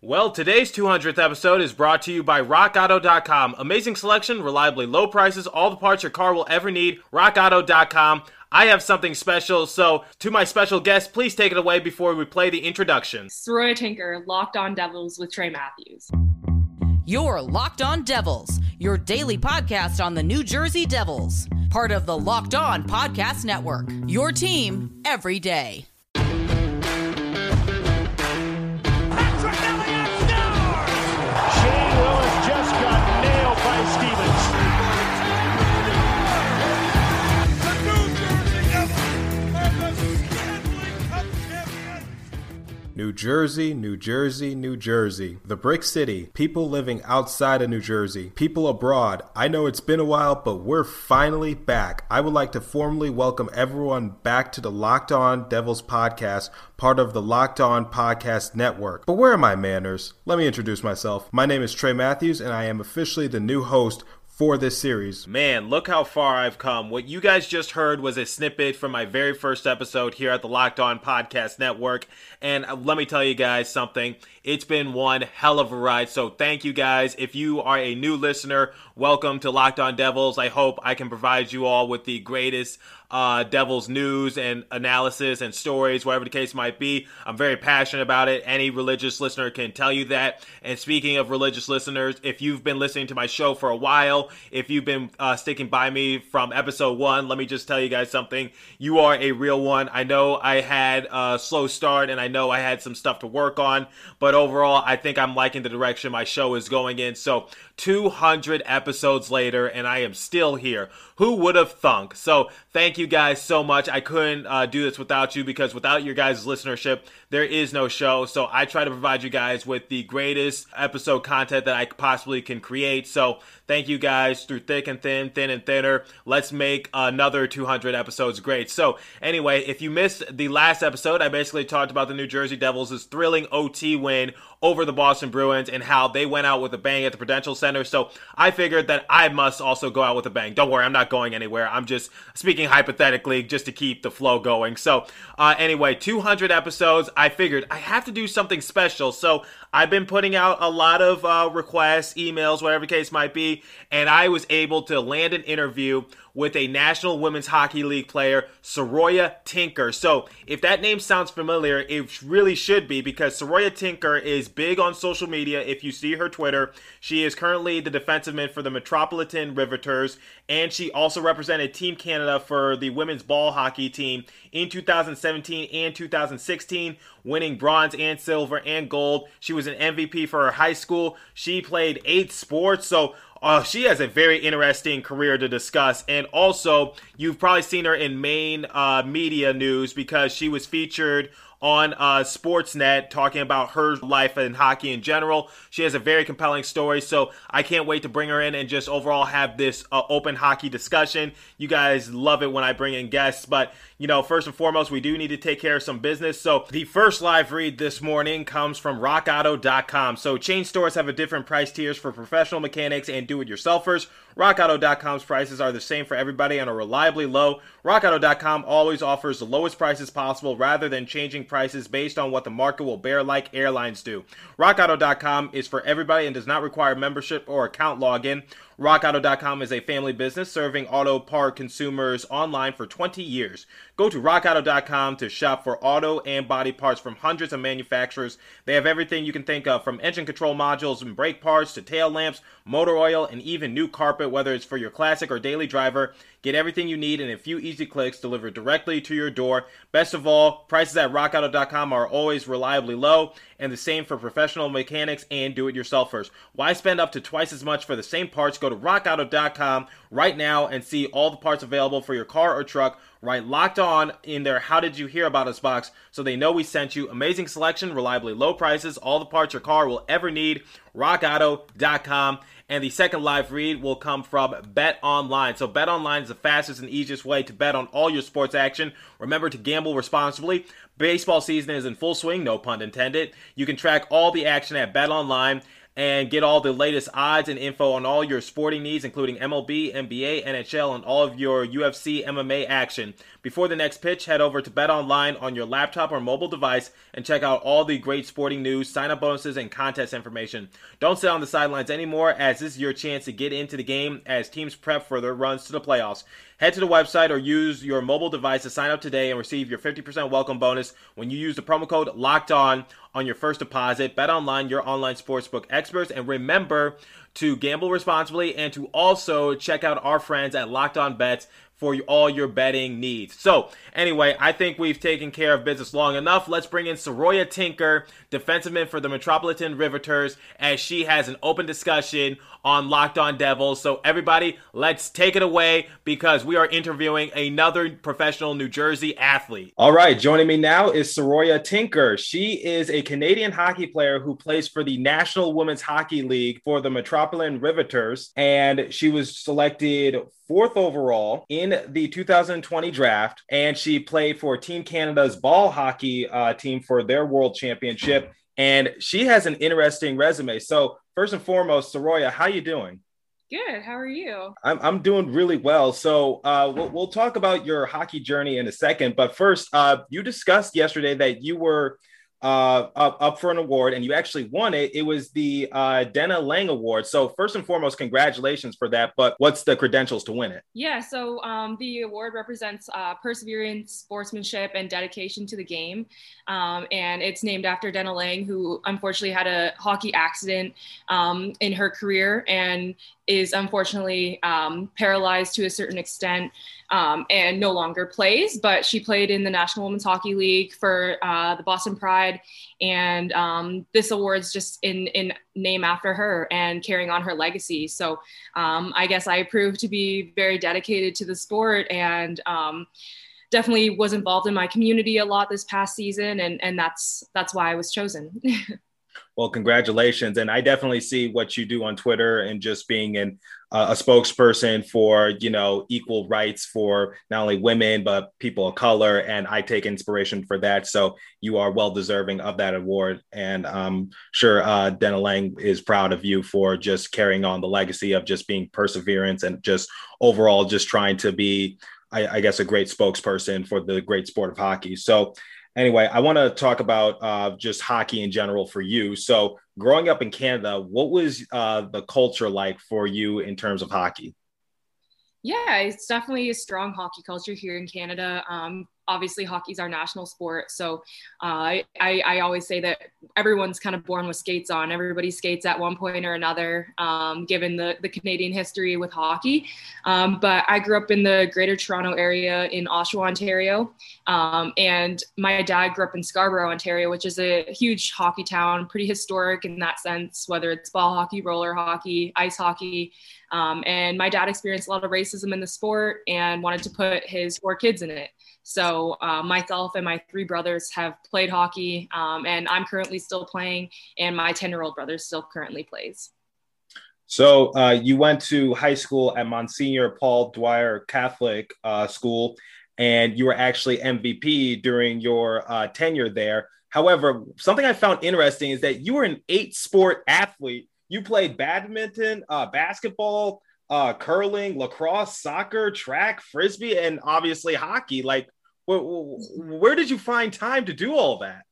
Well, today's 200th episode is brought to you by RockAuto.com. Amazing selection, reliably low prices, all the parts your car will ever need. RockAuto.com. I have something special, so to my special guest, please take it away before we play the introduction. Saroya Tinker, Locked On Devils with Trey Matthews. Your Locked On Devils, your daily podcast on the New Jersey Devils, part of the Locked On Podcast Network. Your team every day. New Jersey, New Jersey, New Jersey. The Brick City. People living outside of New Jersey. People abroad. I know it's been a while, but we're finally back. I would like to formally welcome everyone back to the Locked On Devils podcast, part of the Locked On Podcast Network. But where are my manners? Let me introduce myself. My name is Trey Matthews, and I am officially the new host for this series. Man, look how far I've come. What you guys just heard was a snippet from my very first episode here at the Locked On Podcast Network. And uh, let me tell you guys something. It's been one hell of a ride. So thank you guys. If you are a new listener, welcome to Locked On Devils. I hope I can provide you all with the greatest uh, Devils news and analysis and stories, whatever the case might be. I'm very passionate about it. Any religious listener can tell you that. And speaking of religious listeners, if you've been listening to my show for a while, if you've been uh, sticking by me from episode one, let me just tell you guys something. You are a real one. I know I had a slow start and I know I had some stuff to work on, but overall, I think I'm liking the direction my show is going in. So, 200 episodes later, and I am still here. Who would have thunk? So, thank you guys so much. I couldn't uh, do this without you because without your guys' listenership, there is no show. So, I try to provide you guys with the greatest episode content that I possibly can create. So, thank you guys through thick and thin, thin and thinner. Let's make another 200 episodes great. So, anyway, if you missed the last episode, I basically talked about the New Jersey Devils' thrilling OT win over the Boston Bruins and how they went out with a bang at the Prudential Center. So I figured that I must also go out with a bang. Don't worry, I'm not going anywhere. I'm just speaking hypothetically just to keep the flow going. So uh, anyway, 200 episodes. I figured I have to do something special. So I've been putting out a lot of uh, requests, emails, whatever case might be, and I was able to land an interview with a National Women's Hockey League player, Saroya Tinker. So, if that name sounds familiar, it really should be because Saroya Tinker is big on social media. If you see her Twitter, she is currently the defenseman for the Metropolitan Riveters, and she also represented Team Canada for the women's ball hockey team in 2017 and 2016, winning bronze and silver and gold. She was an MVP for her high school. She played eight sports, so uh, she has a very interesting career to discuss. And also, you've probably seen her in main uh, media news because she was featured on uh, Sportsnet talking about her life and hockey in general. She has a very compelling story, so I can't wait to bring her in and just overall have this uh, open hockey discussion. You guys love it when I bring in guests, but you know, first and foremost, we do need to take care of some business. So the first live read this morning comes from RockAuto.com. So chain stores have a different price tiers for professional mechanics and do-it-yourselfers. RockAuto.com's prices are the same for everybody and are reliably low. RockAuto.com always offers the lowest prices possible rather than changing prices based on what the market will bear like airlines do. RockAuto.com is for everybody and does not require membership or account login. RockAuto.com is a family business serving auto part consumers online for 20 years. Go to RockAuto.com to shop for auto and body parts from hundreds of manufacturers. They have everything you can think of from engine control modules and brake parts to tail lamps, motor oil, and even new carpet, whether it's for your classic or daily driver. Get everything you need in a few easy clicks delivered directly to your door. Best of all, prices at rockauto.com are always reliably low, and the same for professional mechanics and do it yourselfers. Why spend up to twice as much for the same parts? Go to rockauto.com right now and see all the parts available for your car or truck. Right, locked on in their How Did You Hear About Us box so they know we sent you. Amazing selection, reliably low prices, all the parts your car will ever need. RockAuto.com. And the second live read will come from Bet Online. So, Bet Online is the fastest and easiest way to bet on all your sports action. Remember to gamble responsibly. Baseball season is in full swing, no pun intended. You can track all the action at Bet Online and get all the latest odds and info on all your sporting needs, including MLB, NBA, NHL, and all of your UFC MMA action. Before the next pitch, head over to Bet Online on your laptop or mobile device and check out all the great sporting news, sign up bonuses, and contest information. Don't sit on the sidelines anymore, as this is your chance to get into the game as teams prep for their runs to the playoffs. Head to the website or use your mobile device to sign up today and receive your 50% welcome bonus when you use the promo code LOCKED ON on your first deposit. Bet online, your online sportsbook experts. And remember to gamble responsibly and to also check out our friends at Locked On Bets for all your betting needs. So, anyway, I think we've taken care of business long enough. Let's bring in Saroya Tinker, defenseman for the Metropolitan Riveters, as she has an open discussion on Locked On Devils. So, everybody, let's take it away because we are interviewing another professional New Jersey athlete. All right, joining me now is Saroya Tinker. She is a Canadian hockey player who plays for the National Women's Hockey League for the Metropolitan Riveters, and she was selected fourth overall in the 2020 draft, and she played for Team Canada's ball hockey uh, team for their world championship. And she has an interesting resume. So, first and foremost, Saroya, how you doing? Good. How are you? I'm, I'm doing really well. So uh, we'll, we'll talk about your hockey journey in a second. But first, uh, you discussed yesterday that you were uh, up, up for an award and you actually won it. It was the uh, Denna Laing Award. So, first and foremost, congratulations for that. But what's the credentials to win it? Yeah, so um, the award represents uh, perseverance, sportsmanship, and dedication to the game. Um, and it's named after Denna Laing, who unfortunately had a hockey accident um, in her career and is unfortunately um, paralyzed to a certain extent um, and no longer plays. But she played in the National Women's Hockey League for uh, the Boston Pride, and um, this award's just in in name after her and carrying on her legacy. So um, I guess I proved to be very dedicated to the sport and um, definitely was involved in my community a lot this past season and and that's that's why I was chosen. Well, congratulations. And I definitely see what you do on Twitter and just being an, uh, a spokesperson for, you know, equal rights for not only women, but people of color. And I take inspiration for that. So you are well deserving of that award. And I'm sure uh, Denna Laing is proud of you for just carrying on the legacy of just being perseverance and just overall just trying to be, I, I guess, a great spokesperson for the great sport of hockey. So anyway, I want to talk about uh, just hockey in general for you. So, growing up in Canada, what was uh, the culture like for you in terms of hockey? Yeah, it's definitely a strong hockey culture here in Canada. Um, obviously hockey's our national sport. So uh, I, I always say that everyone's kind of born with skates on. Everybody skates at one point or another, um, given the, the Canadian history with hockey. Um, but I grew up in the Greater Toronto area in Oshawa, Ontario. Um, and my dad grew up in Scarborough, Ontario, which is a huge hockey town, pretty historic in that sense, whether it's ball hockey, roller hockey, ice hockey. Um, and my dad experienced a lot of racism in the sport and wanted to put his four kids in it. So uh, myself and my three brothers have played hockey, um, and I'm currently still playing, and my 10-year-old brother still currently plays. So uh, you went to high school at Monsignor Paul Dwyer Catholic uh, School, and you were actually MVP during your uh, tenure there. However, something I found interesting is that you were an eight-sport athlete. You played badminton, uh, basketball, uh, curling, lacrosse, soccer, track, frisbee, and obviously hockey. Like, where, where did you find time to do all that?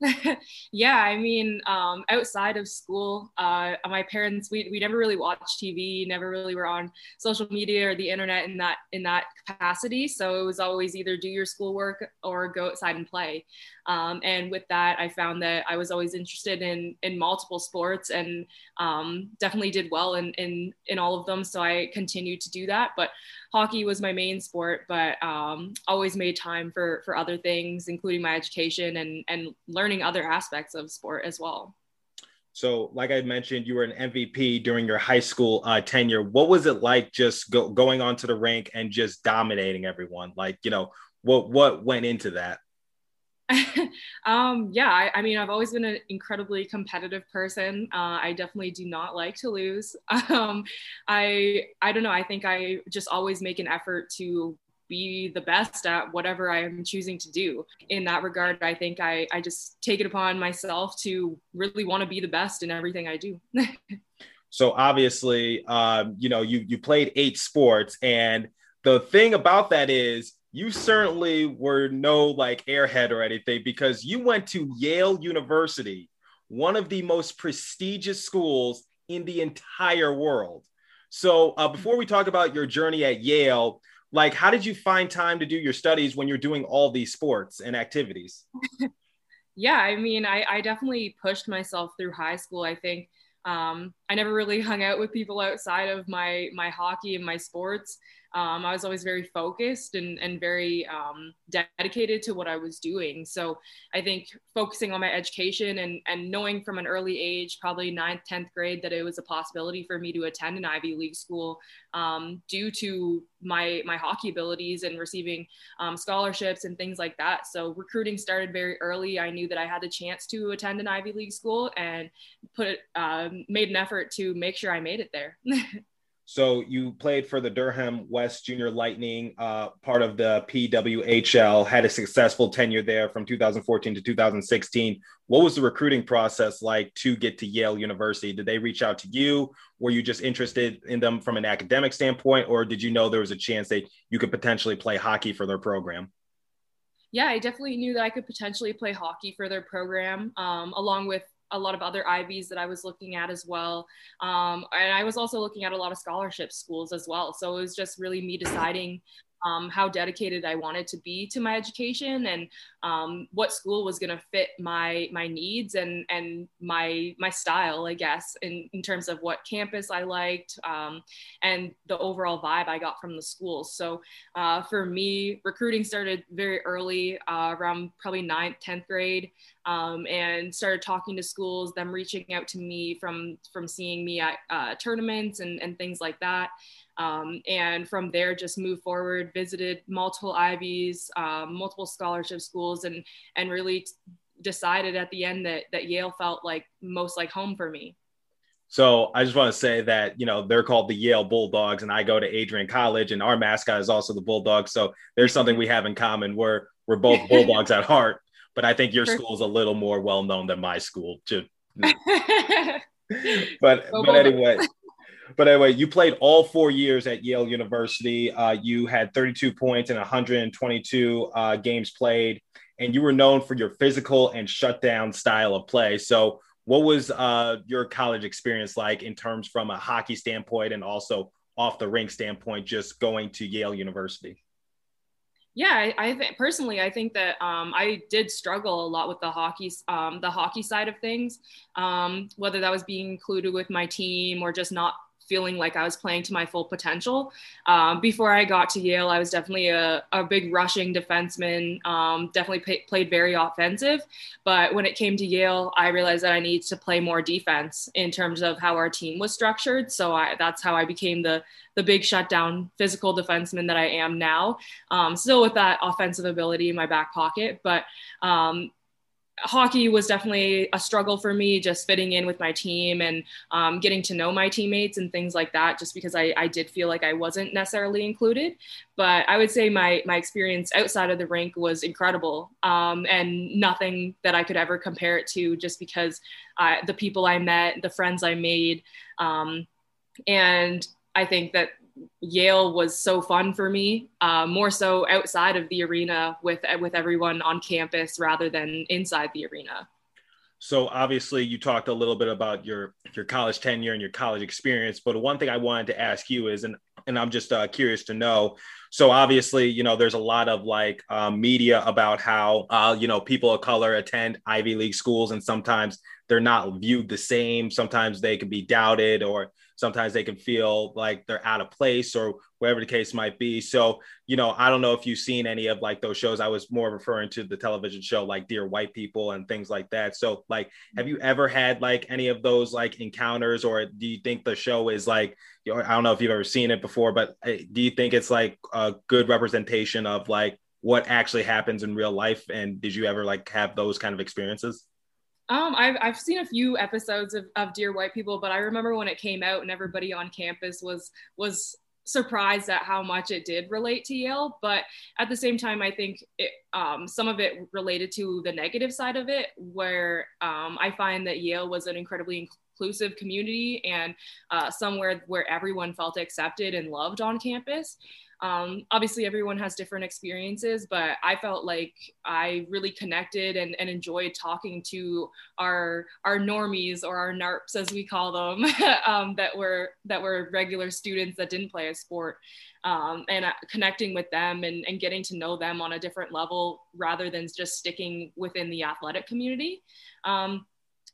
yeah, I mean, um, outside of school, uh, my parents we, we never really watched TV, never really were on social media or the internet in that in that capacity. So it was always either do your schoolwork or go outside and play. Um, and with that, I found that I was always interested in in multiple sports and um, definitely did well in, in in all of them. So I continued to do that. But hockey was my main sport, but um, always made time for for other things, including my education and and learning other aspects of sport as well. So, like I mentioned, you were an MVP during your high school uh, tenure. What was it like just go, going onto the rink and just dominating everyone? Like, you know, what what went into that? um, yeah, I, I, mean, I've always been an incredibly competitive person. Uh, I definitely do not like to lose. Um, I I don't know. I think I just always make an effort to be the best at whatever I am choosing to do. In that regard, I think I, I just take it upon myself to really want to be the best in everything I do. so obviously, um, you know, you you played eight sports, and the thing about that is you certainly were no like airhead or anything because you went to Yale University, one of the most prestigious schools in the entire world. So, uh, before we talk about your journey at Yale, like, how did you find time to do your studies when you're doing all these sports and activities? yeah, I mean, I, I definitely pushed myself through high school. I think um, I never really hung out with people outside of my my hockey and my sports um, I was always very focused and, and very um, dedicated to what I was doing. So I think focusing on my education and, and knowing from an early age, probably ninth, 10th grade, that it was a possibility for me to attend an Ivy League school um, due to my, my hockey abilities and receiving um, scholarships and things like that. So recruiting started very early. I knew that I had the chance to attend an Ivy League school and put uh, made an effort to make sure I made it there. So you played for the Durham West Junior Lightning, uh, part of the PWHL, had a successful tenure there from 2014 to 2016. What was the recruiting process like to get to Yale University? Did they reach out to you? Were you just interested in them from an academic standpoint, or did you know there was a chance that you could potentially play hockey for their program? Yeah, I definitely knew that I could potentially play hockey for their program, um, along with a lot of other Ivies that I was looking at as well. Um, and I was also looking at a lot of scholarship schools as well. So it was just really me deciding um, how dedicated I wanted to be to my education and um, what school was going to fit my my needs and and my my style, I guess, in, in terms of what campus I liked um, and the overall vibe I got from the school. So uh, for me, recruiting started very early, uh, around probably ninth, tenth grade. Um, and started talking to schools, them reaching out to me from from seeing me at uh, tournaments and, and things like that. Um, and from there, just moved forward, visited multiple Ivies, um, multiple scholarship schools, and and really decided at the end that that Yale felt like most like home for me. So I just want to say that you know they're called the Yale Bulldogs, and I go to Adrian College, and our mascot is also the Bulldog. So there's something we have in common. We're we're both Bulldogs at heart, but I think your school is a little more well known than my school. Too. but but anyway, but anyway, you played all four years at Yale University. Uh, you had 32 points and 122 uh, games played, and you were known for your physical and shutdown style of play. So, what was uh, your college experience like in terms from a hockey standpoint and also off the rink standpoint, just going to Yale University? Yeah, I, I personally, I think that um, I did struggle a lot with the hockey, um, the hockey side of things, um, whether that was being included with my team or just not feeling like I was playing to my full potential. Um, before I got to Yale, I was definitely a, a big rushing defenseman, um, definitely played very offensive. But when it came to Yale, I realized that I needed to play more defense in terms of how our team was structured. So I, that's how I became the the big shutdown physical defenseman that I am now. Um, still with that offensive ability in my back pocket, but um, hockey was definitely a struggle for me just fitting in with my team and um, getting to know my teammates and things like that just because I, I did feel like i wasn't necessarily included. But i would say my my experience outside of the rink was incredible um, and nothing that i could ever compare it to just because I, the people i met the friends i made um, and i think that Yale was so fun for me, uh, more so outside of the arena with with everyone on campus rather than inside the arena. So obviously, you talked a little bit about your your college tenure and your college experience, but one thing I wanted to ask you is, and and I'm just uh, curious to know. So obviously, you know, there's a lot of like um, media about how uh, you know people of color attend Ivy League schools, and sometimes they're not viewed the same. Sometimes they can be doubted, or sometimes they can feel like they're out of place or whatever the case might be. So, you know, I don't know if you've seen any of like those shows. I was more referring to the television show like Dear White People and things like that. So, like, have you ever had like any of those like encounters, or do you think the show is like, you know, I don't know if you've ever seen it before, but eh, do you think it's like a good representation of like what actually happens in real life? And did you ever like have those kind of experiences? Um, I've, I've seen a few episodes of, of Dear White People, but I remember when it came out and everybody on campus was was surprised at how much it did relate to Yale. But at the same time, I think it, um, some of it related to the negative side of it, where um, I find that Yale was an incredibly inclusive community and uh, somewhere where everyone felt accepted and loved on campus. Um, obviously, everyone has different experiences, but I felt like I really connected and, and enjoyed talking to our our normies or our NARPs, as we call them, um, that were that were regular students that didn't play a sport, um, and uh, connecting with them and, and getting to know them on a different level rather than just sticking within the athletic community. Um,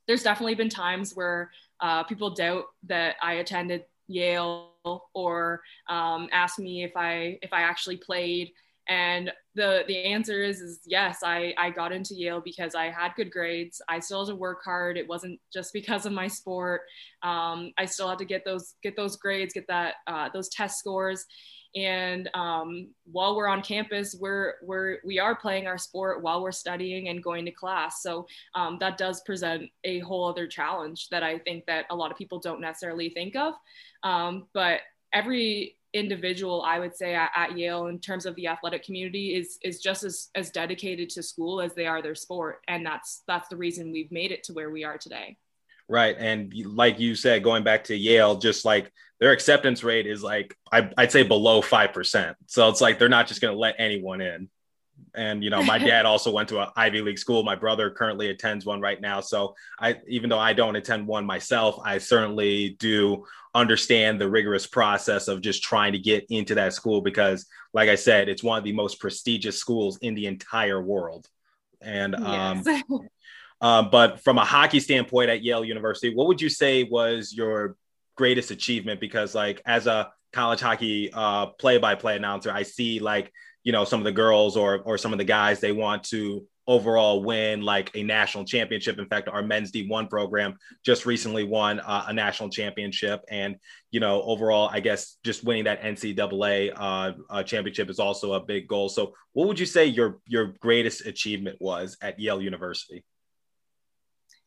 there's definitely been times where uh, people doubt that I attended Yale or um, ask me if I if I actually played. And the the answer is is yes. I I got into Yale because I had good grades. I still had to work hard. It wasn't just because of my sport. Um, I still had to get those get those grades, get that uh, those test scores. And um, while we're on campus, we're we're we are playing our sport while we're studying and going to class. So um, that does present a whole other challenge that I think that a lot of people don't necessarily think of. Um, but every individual I would say at, at, Yale in terms of the athletic community is is just as as dedicated to school as they are their sport and that's that's the reason we've made it to where we are today. Right. And like you said, going back to Yale, just like their acceptance rate is like, I, would say below 5%. So it's like they're not just going to let anyone in. And, you know, my dad also went to an Ivy League school. My brother currently attends one right now. So I, even though I don't attend one myself, I certainly do understand the rigorous process of just trying to get into that school because, like I said, it's one of the most prestigious schools in the entire world. And, um, yes. Um, but from a hockey standpoint at Yale University, what would you say was your greatest achievement? Because like as a college hockey uh, play-by-play announcer, I see like you know some of the girls or or some of the guys they want to overall win like a national championship. In fact, our men's D1 program just recently won uh, a national championship. And, you know, overall, I guess just winning that NCAA uh, uh, championship is also a big goal. So what would you say your, your greatest achievement was at Yale University?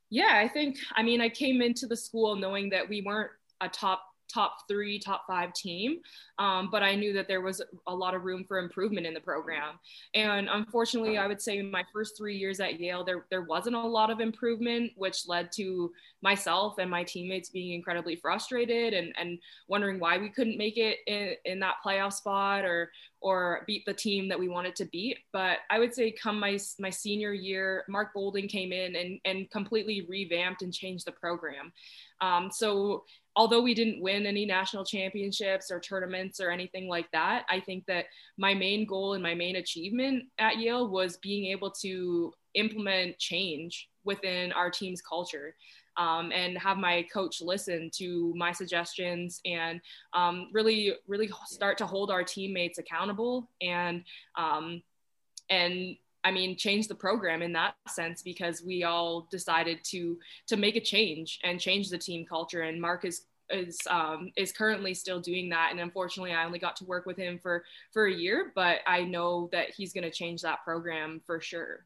Yeah, I think, I mean, I came into the school knowing that we weren't a top top three, top five team. Um, but I knew that there was a lot of room for improvement in the program. And unfortunately, I would say my first three years at Yale, there, there wasn't a lot of improvement, which led to myself and my teammates being incredibly frustrated and, and wondering why we couldn't make it in, in that playoff spot or, or beat the team that we wanted to beat. But I would say come my, my senior year, Mark Bolding came in and, and completely revamped and changed the program. Um, so although we didn't win any national championships or tournaments or anything like that, I think that my main goal and my main achievement at Yale was being able to implement change within our team's culture. Um, and have my coach listen to my suggestions and um, really, really start to hold our teammates accountable and um, and I mean, change the program in that sense because we all decided to to make a change and change the team culture. And Mark is is um, is currently still doing that. And unfortunately, I only got to work with him for for a year, but I know that he's going to change that program for sure.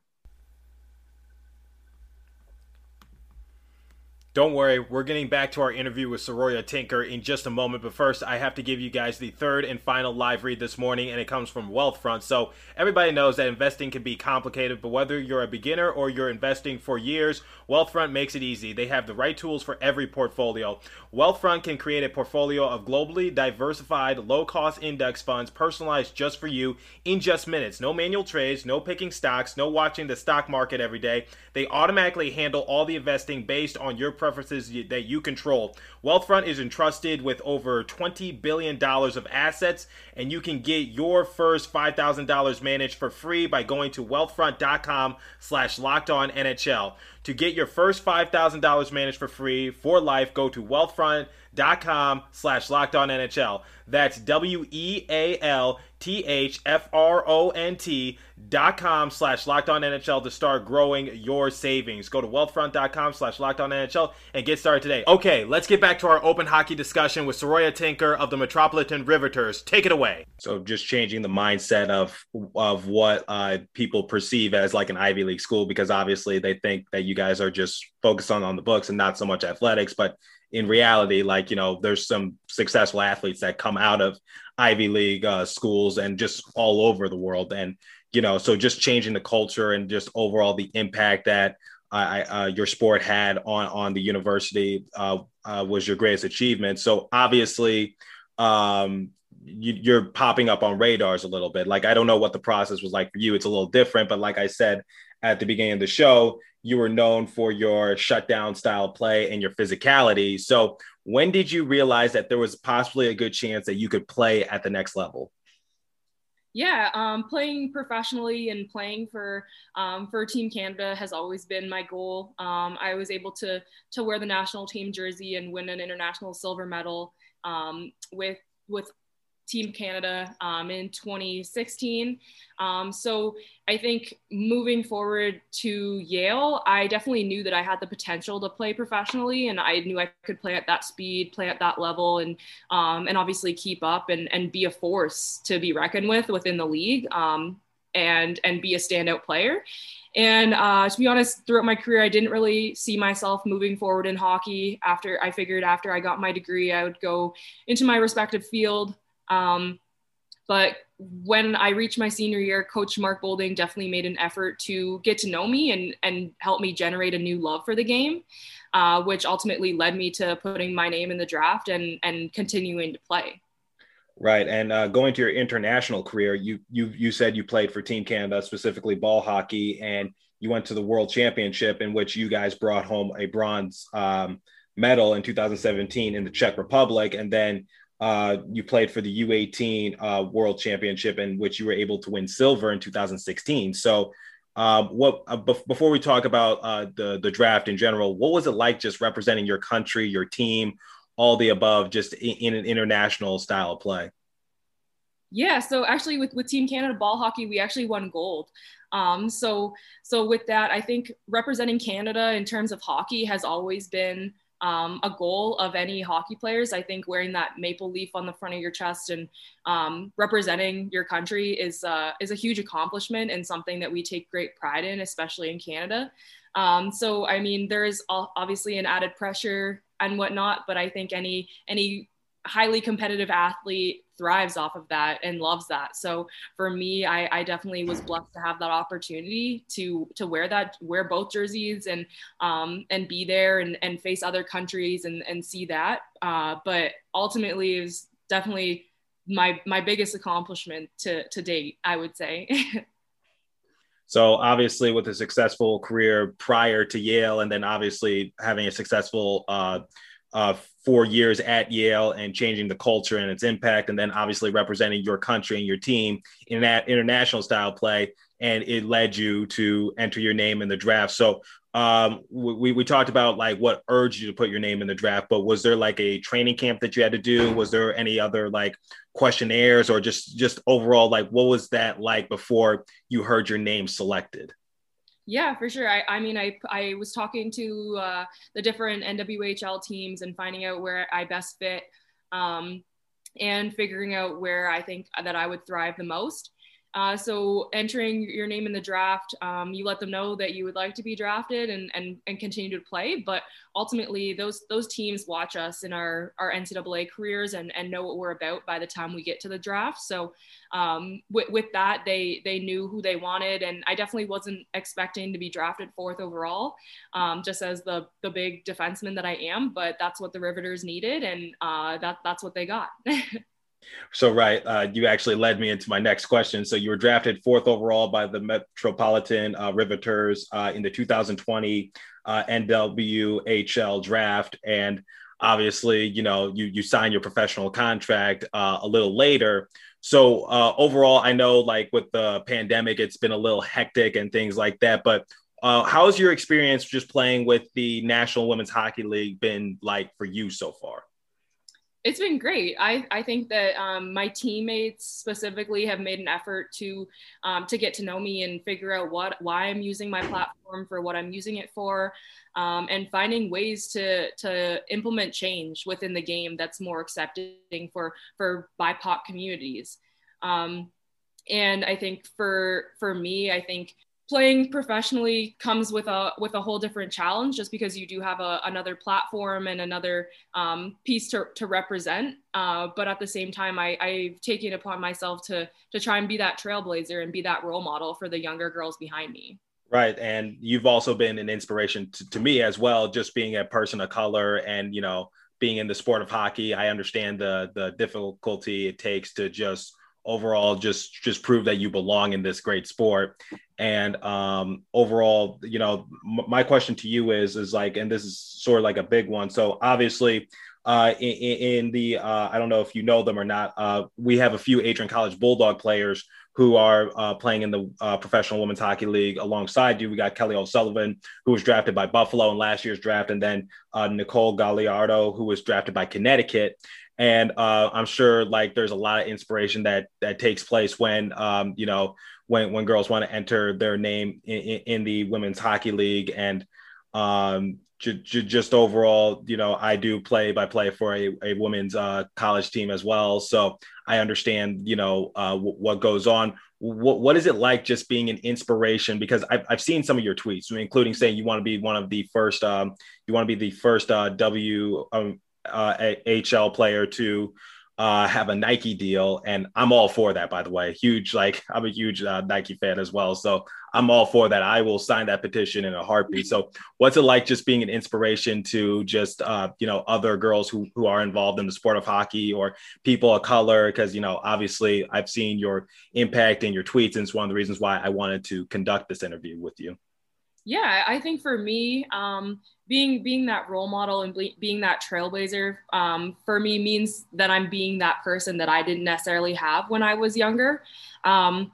Don't worry, we're getting back to our interview with Saroya Tinker in just a moment, but first I have to give you guys the third and final live read this morning, and it comes from Wealthfront. So, everybody knows that investing can be complicated, but whether you're a beginner or you're investing for years, Wealthfront makes it easy. They have the right tools for every portfolio. Wealthfront can create a portfolio of globally diversified, low cost index funds personalized just for you in just minutes. No manual trades, no picking stocks, no watching the stock market every day. They automatically handle all the investing based on your preferences that you control. Wealthfront is entrusted with over $20 billion of assets, and you can get your first $5,000 managed for free by going to wealthfront.com slash locked on NHL. To get your first $5,000 managed for free for life, go to wealthfront.com slash locked on NHL. That's W E A L T H F R O N T dot com slash locked on NHL to start growing your savings. Go to wealthfront.com slash locked on NHL and get started today. Okay, let's get back to our open hockey discussion with Saroya Tinker of the Metropolitan Riveters. Take it away. So just changing the mindset of of what uh, people perceive as like an Ivy League school because obviously they think that you guys are just focused on on the books and not so much athletics, but in reality, like you know, there's some successful athletes that come out of Ivy League uh, schools and just all over the world, and you know, so just changing the culture and just overall the impact that uh, uh, your sport had on on the university uh, uh, was your greatest achievement. So obviously, um, you, are popping up on radars a little bit. Like I don't know what the process was like for you. It's a little different, but like I said at the beginning of the show, you were known for your shutdown style play and your physicality. So when did you realize that there was possibly a good chance that you could play at the next level? Yeah, um, playing professionally and playing for um, for Team Canada has always been my goal. Um, I was able to to wear the national team jersey and win an international silver medal um, with with Team Canada um, in 2016. Um, so I think moving forward to Yale, I definitely knew that I had the potential to play professionally, and I knew I could play at that speed, play at that level, and um, and obviously keep up and and be a force to be reckoned with within the league, um, and and be a standout player. And uh, to be honest, throughout my career, I didn't really see myself moving forward in hockey. After I figured after I got my degree, I would go into my respective field, um, but when I reached my senior year, Coach Mark Bolding definitely made an effort to get to know me and, and help me generate a new love for the game, uh, which ultimately led me to putting my name in the draft and, and continuing to play. Right, and uh, going to your international career, you you you said you played for Team Canada, specifically ball hockey, and you went to the World Championship, in which you guys brought home a bronze um, medal in 2017 in the Czech Republic, and then uh, you played for the U18 uh, World Championship, in which you were able to win silver in 2016. So, um, what uh, b- before we talk about uh, the the draft in general, what was it like just representing your country, your team, all the above, just in, in an international style of play? Yeah, so actually, with with Team Canada ball hockey, we actually won gold. Um, so so with that, I think representing Canada in terms of hockey has always been um, a goal of any hockey players. I think wearing that maple leaf on the front of your chest and um, representing your country is uh, is a huge accomplishment and something that we take great pride in, especially in Canada. Um, so I mean, there is obviously an added pressure and whatnot, but I think any any highly competitive athlete thrives off of that and loves that. So for me, I, I, definitely was blessed to have that opportunity to to wear that, wear both jerseys and um, and be there and, and face other countries and, and see that. Uh, but ultimately, it was definitely my my biggest accomplishment to to date, I would say. So obviously, with a successful career prior to Yale, and then obviously having a successful uh, uh, four years at Yale and changing the culture and its impact, and then obviously representing your country and your team in that international style play. And it led you to enter your name in the draft. So um, we, we talked about like what urged you to put your name in the draft, but was there like a training camp that you had to do? Was there any other like questionnaires or just just overall like what was that like before you heard your name selected? Yeah, for sure. I, I mean, I, I was talking to uh, the different NWHL teams and finding out where I best fit um, and figuring out where I think that I would thrive the most. Uh, so entering your name in the draft, um, you let them know that you would like to be drafted and, and, and continue to play. But ultimately, those those teams watch us in our, our NCAA careers and, and know what we're about by the time we get to the draft. So um, with, with that, they they knew who they wanted, and I definitely wasn't expecting to be drafted fourth overall, um, just as the the big defenseman that I am. But that's what the Riveters needed, and uh, that that's what they got. So, right, uh, you actually led me into my next question. So, you were drafted fourth overall by the Metropolitan uh, Riveters uh, in the 2020 uh, NWHL draft, and obviously, you know, you you signed your professional contract uh, a little later. So, uh, overall, I know like with the pandemic, it's been a little hectic and things like that. But how's your experience just playing with the National Women's Hockey League been like for you so far? It's been great. I, I think that um, my teammates specifically have made an effort to um, to get to know me and figure out what why I'm using my platform for what I'm using it for, um, and finding ways to to implement change within the game that's more accepting for for BIPOC communities. Um, and I think for for me, I think playing professionally comes with a with a whole different challenge just because you do have a, another platform and another um, piece to, to represent. Uh, but at the same time I, i've taken upon myself to to try and be that trailblazer and be that role model for the younger girls behind me. Right. And you've also been an inspiration to, to me as well just being a person of color and you know being in the sport of hockey. I understand the the difficulty it takes to just overall just just prove that you belong in this great sport. And um overall you know m- my question to you is is like and this is sort of like a big one. So obviously uh in, in the uh i don't know if you know them or not uh we have a few adrian college bulldog players who are uh, playing in the uh, professional women's hockey league. Alongside you. We got Kelly O'Sullivan, who was drafted by Buffalo in last year's draft, and then uh, Nicole Guagliardo, who was drafted by Connecticut and uh, I'm sure like there's a lot of inspiration that that takes place when um, you know when when girls want to enter their name in, in the women's hockey league and um, j- j- just overall, you know, I do play by play for a, a women's uh, college team as well, so I understand you know uh, w- what goes on. What, what is it like just being an inspiration? Because I've, I've seen some of your tweets, including saying you want to be one of the first, um, you want to be the first uh, W um, uh, HL player to uh, have a Nike deal, and I'm all for that. By the way, huge like I'm a huge uh, Nike fan as well, so I'm all for that. I will sign that petition in a heartbeat. So, what's it like just being an inspiration to just uh, you know other girls who who are involved in the sport of hockey or people of color? Because you know, obviously, I've seen your impact in your tweets, and it's one of the reasons why I wanted to conduct this interview with you. Yeah, I think for me, um, being being that role model and being that trailblazer um, for me means that I'm being that person that I didn't necessarily have when I was younger. Um,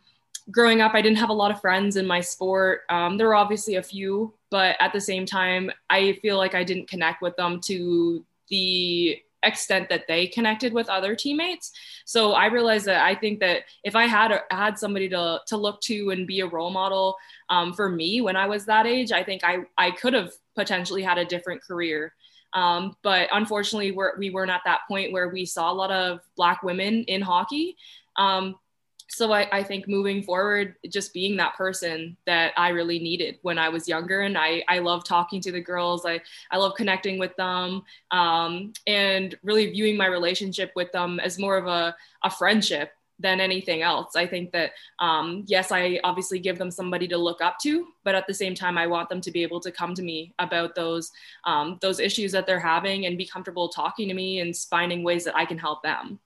growing up, I didn't have a lot of friends in my sport. Um, there were obviously a few, but at the same time, I feel like I didn't connect with them to the extent that they connected with other teammates. So I realized that I think that if I had had somebody to to look to and be a role model um, for me when I was that age, I think I I could have potentially had a different career. Um, but unfortunately, we're, we weren't at that point where we saw a lot of Black women in hockey. Um, so I, I, think moving forward, just being that person that I really needed when I was younger. And I, I love talking to the girls. I, I love connecting with them um, and really viewing my relationship with them as more of a, a friendship than anything else. I think that, um, yes, I obviously give them somebody to look up to, but at the same time, I want them to be able to come to me about those, um, those issues that they're having and be comfortable talking to me and finding ways that I can help them.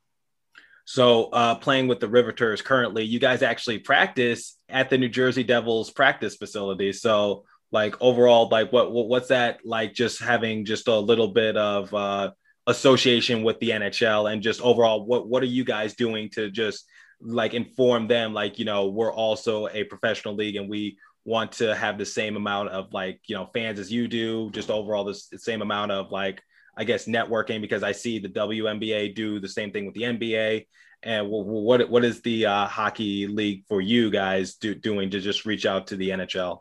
So, uh, playing with the Riveters currently, you guys actually practice at the New Jersey Devils practice facility. So, like overall, like what, what what's that like? Just having just a little bit of uh, association with the NHL and just overall what what are you guys doing to just like inform them like you know we're also a professional league and we want to have the same amount of like you know fans as you do just overall the same amount of like I guess networking because I see the WNBA do the same thing with the NBA and what what is the uh, hockey league for you guys do, doing to just reach out to the NHL?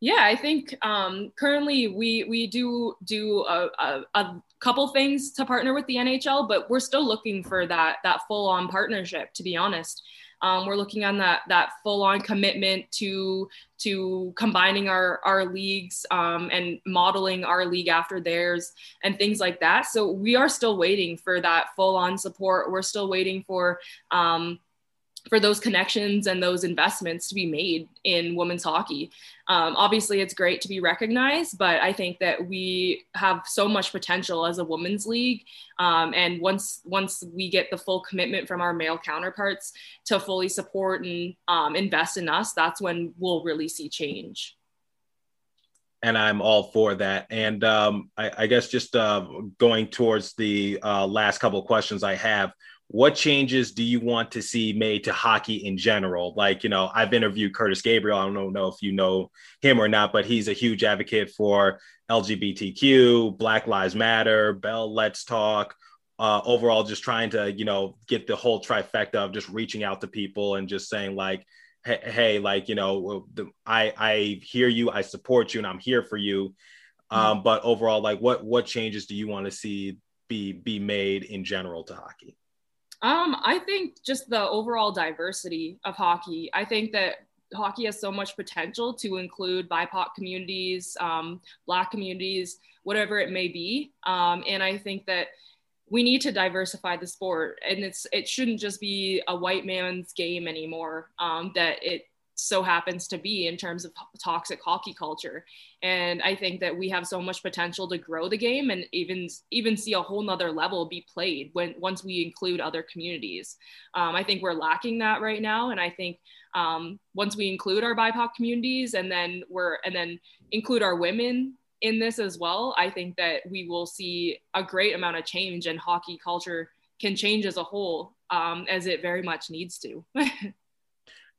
Yeah, I think um, currently we we do do a, a, a, couple things to partner with the NHL, but we're still looking for that that full on partnership. To be honest, um, we're looking on that that full on commitment to to combining our our leagues um, and modeling our league after theirs and things like that. So we are still waiting for that full on support. We're still waiting for um, for those connections and those investments to be made in women's hockey. Um, obviously, it's great to be recognized, but I think that we have so much potential as a women's league. Um, and once once we get the full commitment from our male counterparts to fully support and um, invest in us, that's when we'll really see change. And I'm all for that. And um, I, I, guess just uh, going towards the uh, last couple of questions I have what changes do you want to see made to hockey in general? Like, you know, I've interviewed Curtis Gabriel. I don't know if you know him or not, but he's a huge advocate for LGBTQ, Black Lives Matter, Bell Let's Talk. Uh, overall, just trying to, you know, get the whole trifecta of just reaching out to people and just saying like, hey, hey like, you know, I I hear you, I support you, and I'm here for you. Mm-hmm. Um, but overall, like, what what changes do you want to see be be made in general to hockey? Um, I think just the overall diversity of hockey. I think that hockey has so much potential to include BIPOC communities, um, Black communities, whatever it may be. Um, and I think that we need to diversify the sport, and it's it shouldn't just be a white man's game anymore. Um, that it so happens to be in terms of toxic hockey culture and i think that we have so much potential to grow the game and even even see a whole nother level be played when once we include other communities um, i think we're lacking that right now and i think um, once we include our bipoc communities and then we're and then include our women in this as well i think that we will see a great amount of change and hockey culture can change as a whole um, as it very much needs to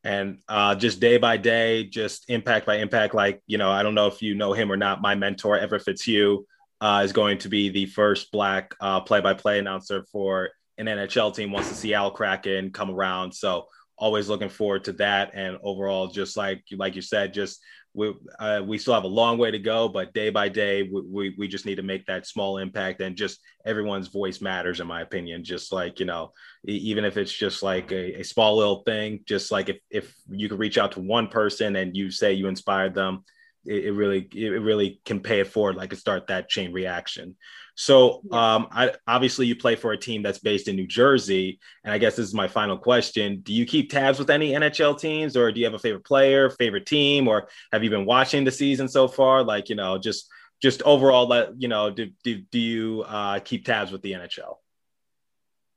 and uh, just day by day, just impact by impact. Like, you know, I don't know if you know him or not. My mentor, Everett Fitzhugh, uh, is going to be the first Black play by play announcer for an NHL team once the Seattle Kraken come around. So, always looking forward to that. And overall, just like like you said, just we uh, we still have a long way to go, but day by day, we, we, we just need to make that small impact, and just everyone's voice matters, in my opinion. Just like you know, even if it's just like a, a small little thing, just like if if you could reach out to one person and you say you inspired them, it, it really it really can pay it forward, like it start that chain reaction. So, um, I, obviously, you play for a team that's based in New Jersey, and I guess this is my final question: Do you keep tabs with any NHL teams, or do you have a favorite player, favorite team, or have you been watching the season so far? Like, you know, just just overall, let you know, do do, do you uh, keep tabs with the NHL?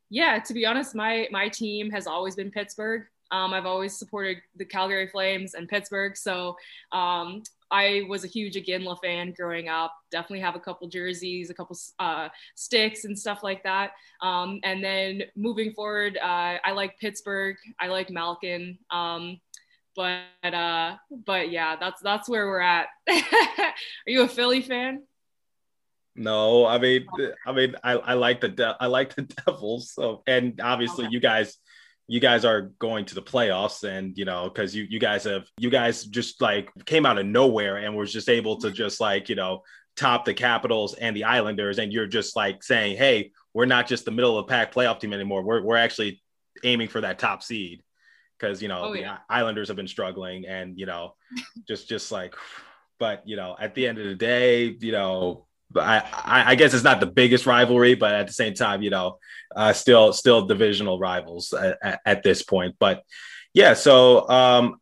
Yeah, to be honest, my my team has always been Pittsburgh. Um, I've always supported the Calgary Flames and Pittsburgh. So um, I was a huge Iginla fan growing up. Definitely have a couple jerseys, a couple uh, sticks, and stuff like that. Um, and then moving forward, uh, I like Pittsburgh. I like Malkin. Um, but uh, but yeah, that's that's where we're at. Are you a Philly fan? No, I mean, I mean, I, I like the De- I like the Devils. So, and obviously, okay. you guys you guys are going to the playoffs and you know because you you guys have you guys just like came out of nowhere and was just able to just like you know top the capitals and the islanders and you're just like saying hey we're not just the middle of the pack playoff team anymore we're, we're actually aiming for that top seed because you know oh, yeah. the islanders have been struggling and you know just just like but you know at the end of the day you know I, I guess it's not the biggest rivalry, but at the same time, you know, uh, still still divisional rivals at, at, this point. But yeah, so um,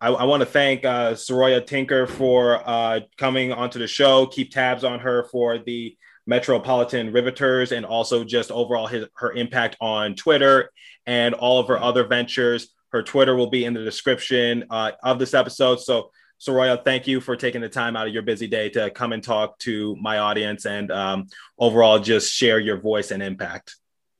I, I want to thank uh, Saroya Tinker for uh, coming onto the show. Keep tabs on her for the Metropolitan Riveters and also just overall his, her impact on Twitter and all of her other ventures. Her Twitter will be in the description uh, of this episode. So Saroya, thank you for taking the time out of your busy day to come and talk to my audience and um, overall just share your voice and impact.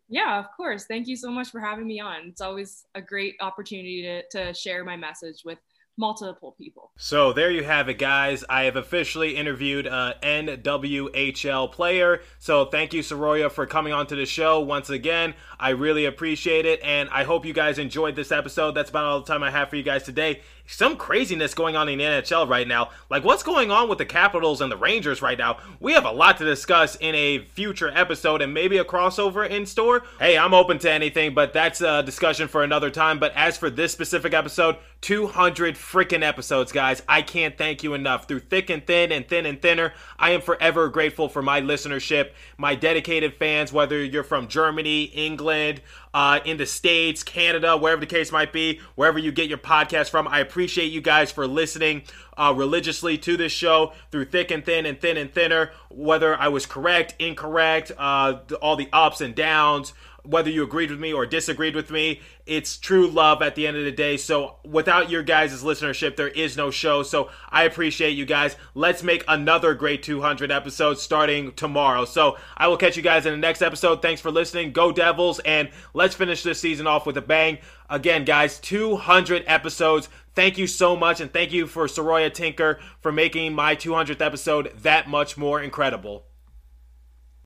Yeah, of course. Thank you so much for having me on. It's always a great opportunity to, to share my message with multiple people. So there you have it, guys. I have officially interviewed an NWHL player. So thank you, Saroya, for coming onto the show once again. I really appreciate it, and I hope you guys enjoyed this episode. That's about all the time I have for you guys today some craziness going on in the NHL right now. Like, what's going on with the Capitals and the Rangers right now? We have a lot to discuss in a future episode and maybe a crossover in store. Hey, I'm open to anything, but that's a discussion for another time. But as for this specific episode, 200 freaking episodes, guys. I can't thank you enough. Through thick and thin and thin and thinner, I am forever grateful for my listenership, my dedicated fans, whether you're from Germany, England, uh, in the States, Canada, wherever the case might be, wherever you get your podcast from. I appreciate you guys for listening uh, religiously to this show through thick and thin and thin and thinner, whether I was correct, incorrect, uh, all the ups and downs whether you agreed with me or disagreed with me. It's true love at the end of the day. So without your guys' listenership, there is no show. So I appreciate you guys. Let's make another great 200 episodes starting tomorrow. So I will catch you guys in the next episode. Thanks for listening. Go Devils. And let's finish this season off with a bang. Again, guys, 200 episodes. Thank you so much. And thank you for Saroya Tinker for making my 200th episode that much more incredible.